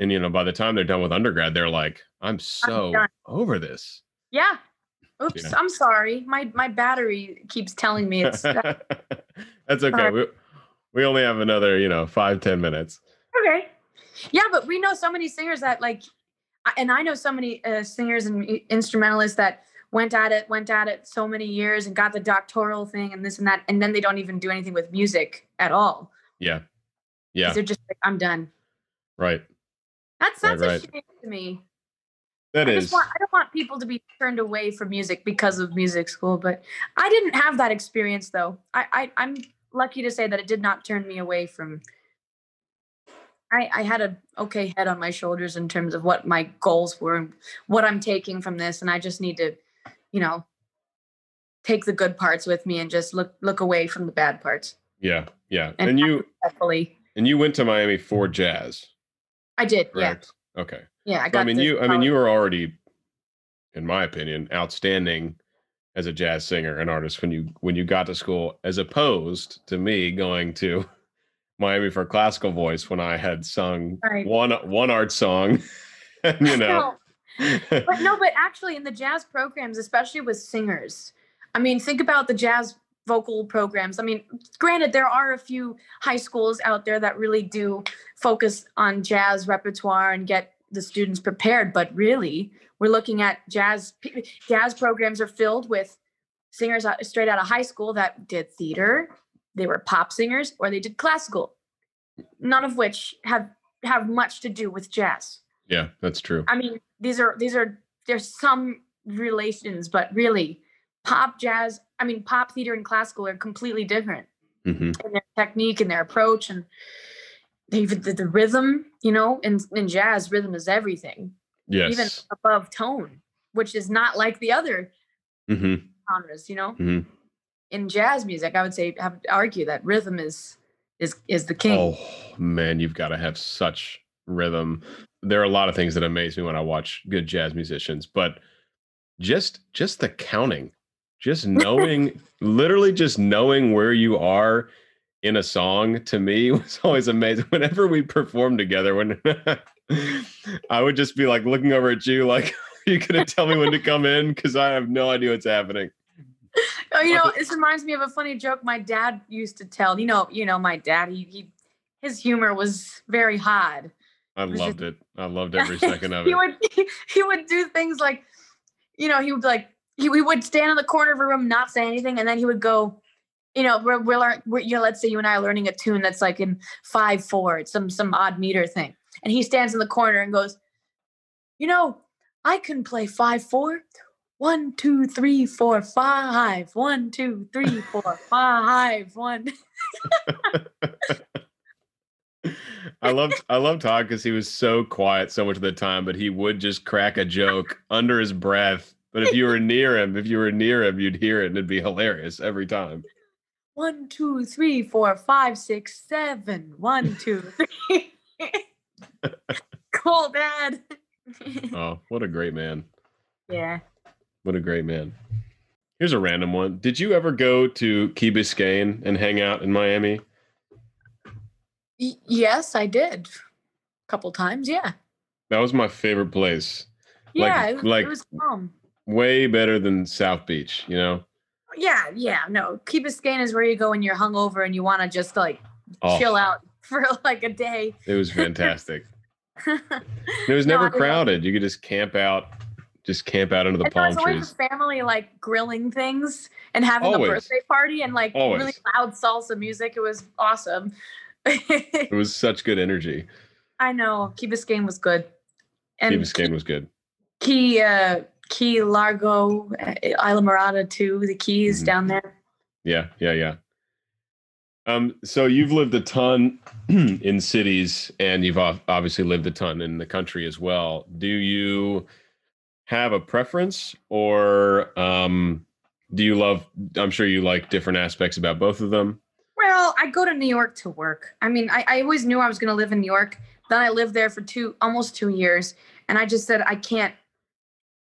And you know, by the time they're done with undergrad, they're like, I'm so done. over this. Yeah. Oops, know. I'm sorry. My my battery keeps telling me it's (laughs) That's okay. We, we only have another, you know, five, ten minutes. okay. Yeah, but we know so many singers that like, and I know so many uh, singers and instrumentalists that went at it, went at it so many years and got the doctoral thing and this and that, and then they don't even do anything with music at all. Yeah. Yeah. They're just like, I'm done. Right. That's Right, that's right. a shame to me. That I is. just want I don't want people to be turned away from music because of music school, but I didn't have that experience though. I, I I'm lucky to say that it did not turn me away from I, I had a okay head on my shoulders in terms of what my goals were and what I'm taking from this. And I just need to, you know, take the good parts with me and just look look away from the bad parts. yeah. Yeah. And And you (laughs) Hopefully. and you went to Miami for jazz, I did, correct? Okay. yeah. Yeah. I So, got I mean, you. I mean, you were already, in my opinion, outstanding as a jazz singer and artist when you when you got to school, as opposed to me going to (laughs) Miami for classical voice when I had sung Right. one one art song, and, (laughs) you know. But no, (laughs) but actually in the jazz programs, especially with singers, I mean, think about the jazz vocal programs. I mean, granted, there are a few high schools out there that really do focus on jazz repertoire and get the students prepared, but really, we're looking at jazz jazz programs are filled with singers straight out of high school that did theater, they were pop singers, or they did classical. None of which have have much to do with jazz. yeah, that's true. I mean, these are these are there's some relations, but really, pop, jazz. I mean, pop, theater, and classical are completely different hmm in their technique and their approach, and even the, the rhythm. You know, in in jazz, rhythm is everything, Yes. even above tone, which is not like the other hmm genres. You know, hmm in jazz music, I would say I would argue that rhythm is is is the king. Oh man, you've got to have such rhythm. There are a lot of things that amaze me when I watch good jazz musicians, but just just the counting, just (laughs) knowing, literally just knowing where you are in a song to me (laughs) was always amazing. Whenever we performed together, when (laughs) I would just be like looking over at you, like you gonna tell me when to come in because I have no idea what's happening. Oh, you know, this reminds me of a funny joke my dad used to tell. You know, you know, my dad, he, he his humor was very hard. I loved it. I loved (laughs) every second of he it. would (laughs) he would do things like, you know, he would like he we would stand in the corner of a room, not say anything, and then he would go, you know, we're we're, learn, we're you know, let's say you and I are learning a tune that's like in five four, it's some some odd meter thing, and he stands in the corner and goes, you know, I can play five four. One, two, three, four, five. One, two, three, four, five. One. (laughs) I loved I loved Hod because he was so quiet so much of the time, but he would just crack a joke under his breath. But if you were near him, if you were near him, you'd hear it and it'd be hilarious every time. one, two, three, four, five, six, seven. One, two, three. (laughs) cool, Dad. (laughs) oh, what a great man. Yeah. What a great man. Here's a random one. Did you ever go to Key Biscayne and hang out in Miami? Y- yes, I did. A couple times, yeah. That was my favorite place. Yeah, Like- it, was, like- it was calm. Way better than South Beach, you know? Yeah, yeah. No, Key Biscayne is where you go when you're hungover and you want to just like Oh, chill out (laughs) for like a day. It was fantastic. (laughs) it was never it. crowded. You could just camp out, just camp out under the And there palm was always trees. a family like grilling things and having Always. a birthday party and like really loud salsa music. It was awesome. (laughs) It was such good energy. I know Key Biscayne was good, and Key Biscayne was good. Key uh, Key Largo, uh, Islamorada too. The Keys Mhm. down there. Yeah, yeah, yeah. Um, so you've lived a ton (clears throat) in cities, and you've obviously lived a ton in the country as well. Do you have a preference, or um, do you love? I'm sure you like different aspects about both of them. Well, I go to New York to work. I mean, I, I always knew I was going to live in New York. Then I lived there for two, almost two years, and I just said I can't,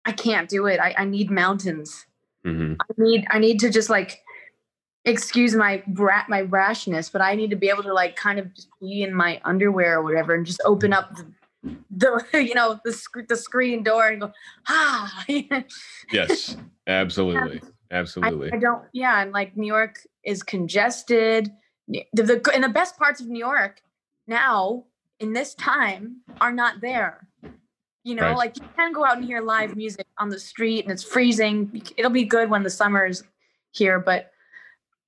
I can't do it. I, I need mountains. hmm I need, I need to just like, excuse my brat, my rashness, but I need to be able to like kind of just be in my underwear or whatever, and just open up the, the (laughs) you know the sc- the screen door and go ah. (laughs) Yes, absolutely, absolutely. I don't. Yeah, and like New York is congested. The, the and the best parts of New York now in this time are not there. You know, Right. like you can go out and hear live music on the street, and it's freezing. It'll be good when the summer is here, but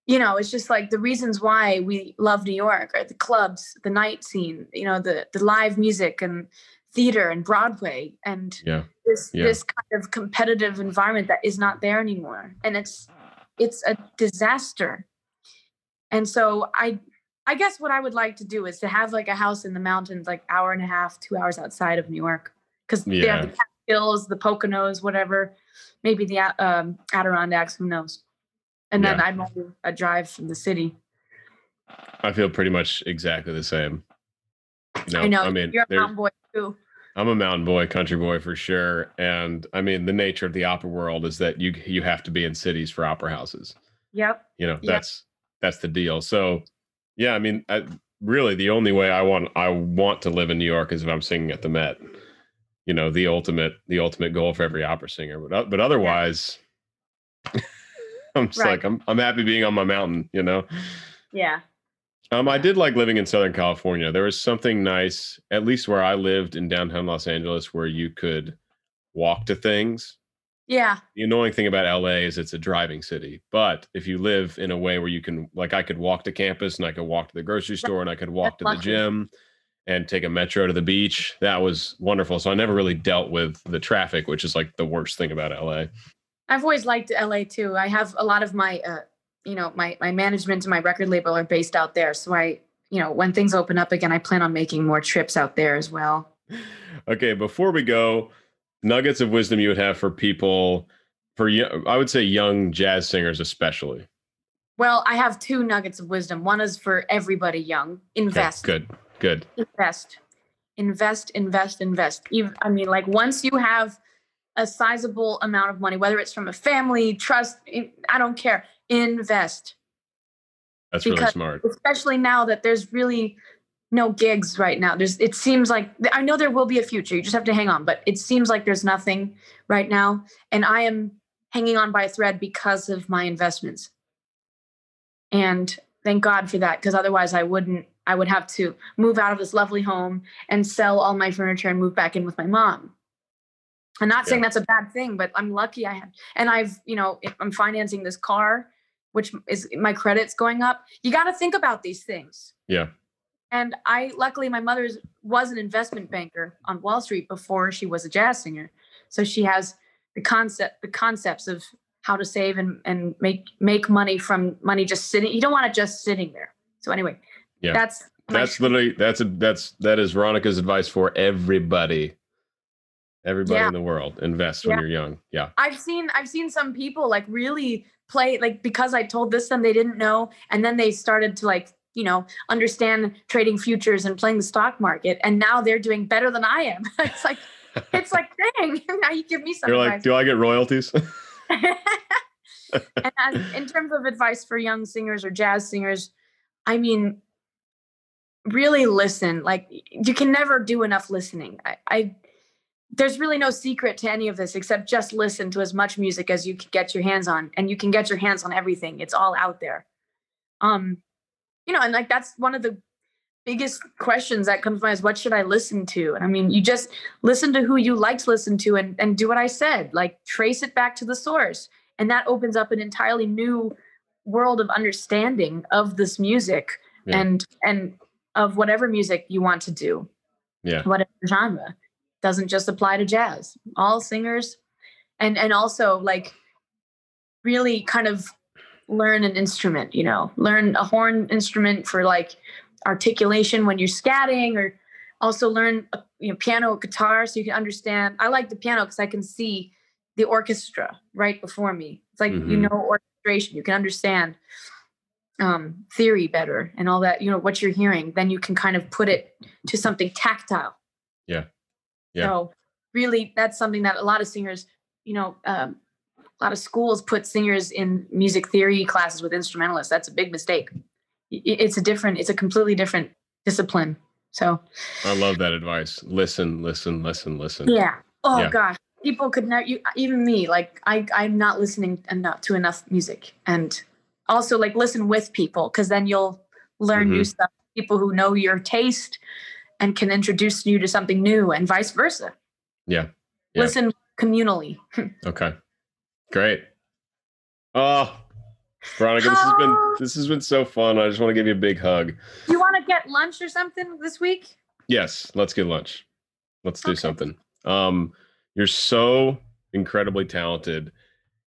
you know, it's just like the reasons why we love New York are the clubs, the night scene, you know, the the live music and theater and Broadway and Yeah, this Yeah. this kind of competitive environment that is not there anymore. And it's it's a disaster. And so i i guess what i would like to do is to have like a house in the mountains like hour and a half two hours outside of new york. Because they Yeah. have the catskills the poconos whatever. Maybe the um, adirondacks who knows? And then Yeah. i'd want a drive from the city. I feel pretty much exactly the same. Know, i know. I mean, you're a mountain boy I'm a mountain boy, country boy for sure. And I mean, the nature of the opera world is that you you have to be in cities for opera houses. yep You know, Yeah. that's that's the deal. So, yeah, I mean, I, really, the only way I want I want to live in New York is if I'm singing at the Met. You know, the ultimate the ultimate goal for every opera singer. But o- but otherwise, (laughs) I'm just Right. like I'm I'm happy being on my mountain. You know. yeah Um, I did like living in Southern California. There was something nice, at least where I lived in downtown Los Angeles, where you could walk to things. yeah The annoying thing about LA is it's a driving city. But if you live in a way where you can, like, I could walk to campus and I could walk to the grocery store and I could walk to the gym and take a metro to the beach. That was wonderful. So I never really dealt with the traffic, which is like the worst thing about LA. I've always liked LA too. I have a lot of my, uh, you know, my my management and my record label are based out there. So I, you know, when things open up again, I plan on making more trips out there as well. Okay, before we go, nuggets of wisdom you would have for people, for I would say young jazz singers especially. Well, I have two nuggets of wisdom. One is for everybody young. Okay, Invest. good, good. Invest. Invest, invest, invest. Even, I mean, like once you have a sizable amount of money, whether it's from a family, trust, I don't care. Invest. That's really smart. especially now that there's really no gigs right now. There's it seems like I know there will be a future. You just have to hang on, but it seems like there's nothing right now and I am hanging on by a thread because of my investments. And thank God for that because otherwise I wouldn't I would have to move out of this lovely home and sell all my furniture and move back in with my mom. I'm not saying that's a bad thing, but I'm lucky I have and I've, you know, if I'm financing this car which is my credit's going up. You got to think about these things. Yeah. And I luckily my mother was an investment banker on Wall Street before she was a jazz singer. So she has the concept the concepts of how to save and, and make make money from money just sitting. You don't want it just sitting there. So anyway, Yeah. that's That's literally that's a that's that is Veronica's advice for everybody. Everybody Yeah. in the world invest when Yeah. you're young. Yeah. I've seen I've seen some people like really play like because I told this them they didn't know and then they started to like you know understand trading futures and playing the stock market and now they're doing better than I am. (laughs) it's like it's (laughs) like dang (laughs) now you give me some You're like, advice. do I get royalties? and as, in terms of advice for young singers or jazz singers, I mean, really listen. Like you can never do enough listening. I, I there's really no secret to any of this except just listen to as much music as you can get your hands on, and you can get your hands on everything. It's all out there. Um, you know, and like that's one of the biggest questions that comes to mind is what should I listen to? And I mean, you just listen to who you like to listen to and, and do what I said, like trace it back to the source. And that opens up an entirely new world of understanding of this music Yeah. and and of whatever music you want to do. Yeah. Whatever genre. Doesn't just apply to jazz. All singers and and also like really kind of learn an instrument, you know, learn a horn instrument for like articulation when you're scatting or also learn you know piano guitar so you can understand i like the piano because i can see the orchestra right before me it's like you Mhm. know orchestration you can understand um, theory better and all that you know what you're hearing then you can kind of put it to something tactile Yeah. Yeah. so really that's something that a lot of singers you know um, a lot of schools put singers in music theory classes with instrumentalists that's a big mistake it's a different it's a completely different discipline so I love that advice. Listen, listen, listen, listen. yeah oh Yeah. gosh people could never you even me like i i'm not listening enough to enough music and also like listen with people because then you'll learn new Mm-hmm. stuff people who know your taste and can introduce you to something new and vice versa Yeah. Yeah. listen communally (laughs) Okay. Great. Oh, Veronica, this has been this has been so fun. I just want to give you a big hug. you want to get lunch or something this week Yes, let's get lunch. Let's do Okay. something. Um, you're so incredibly talented,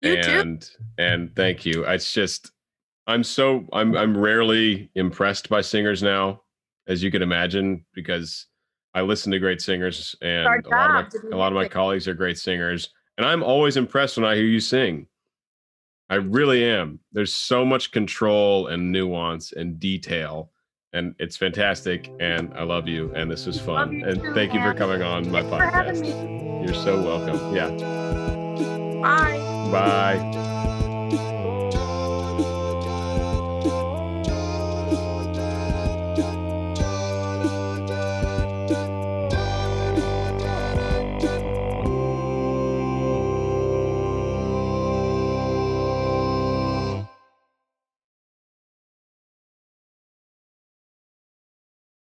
You too. and and thank you. It's just I'm so I'm I'm rarely impressed by singers now, as you can imagine, because I listen to great singers, and a lot of my a lot of my colleagues are great singers, and I'm always impressed when I hear you sing. I really am. There's so much control and nuance and detail and it's fantastic and i love you and this was fun and too, thank you for coming on my Thanks podcast. you're so welcome. Yeah. Bye. Bye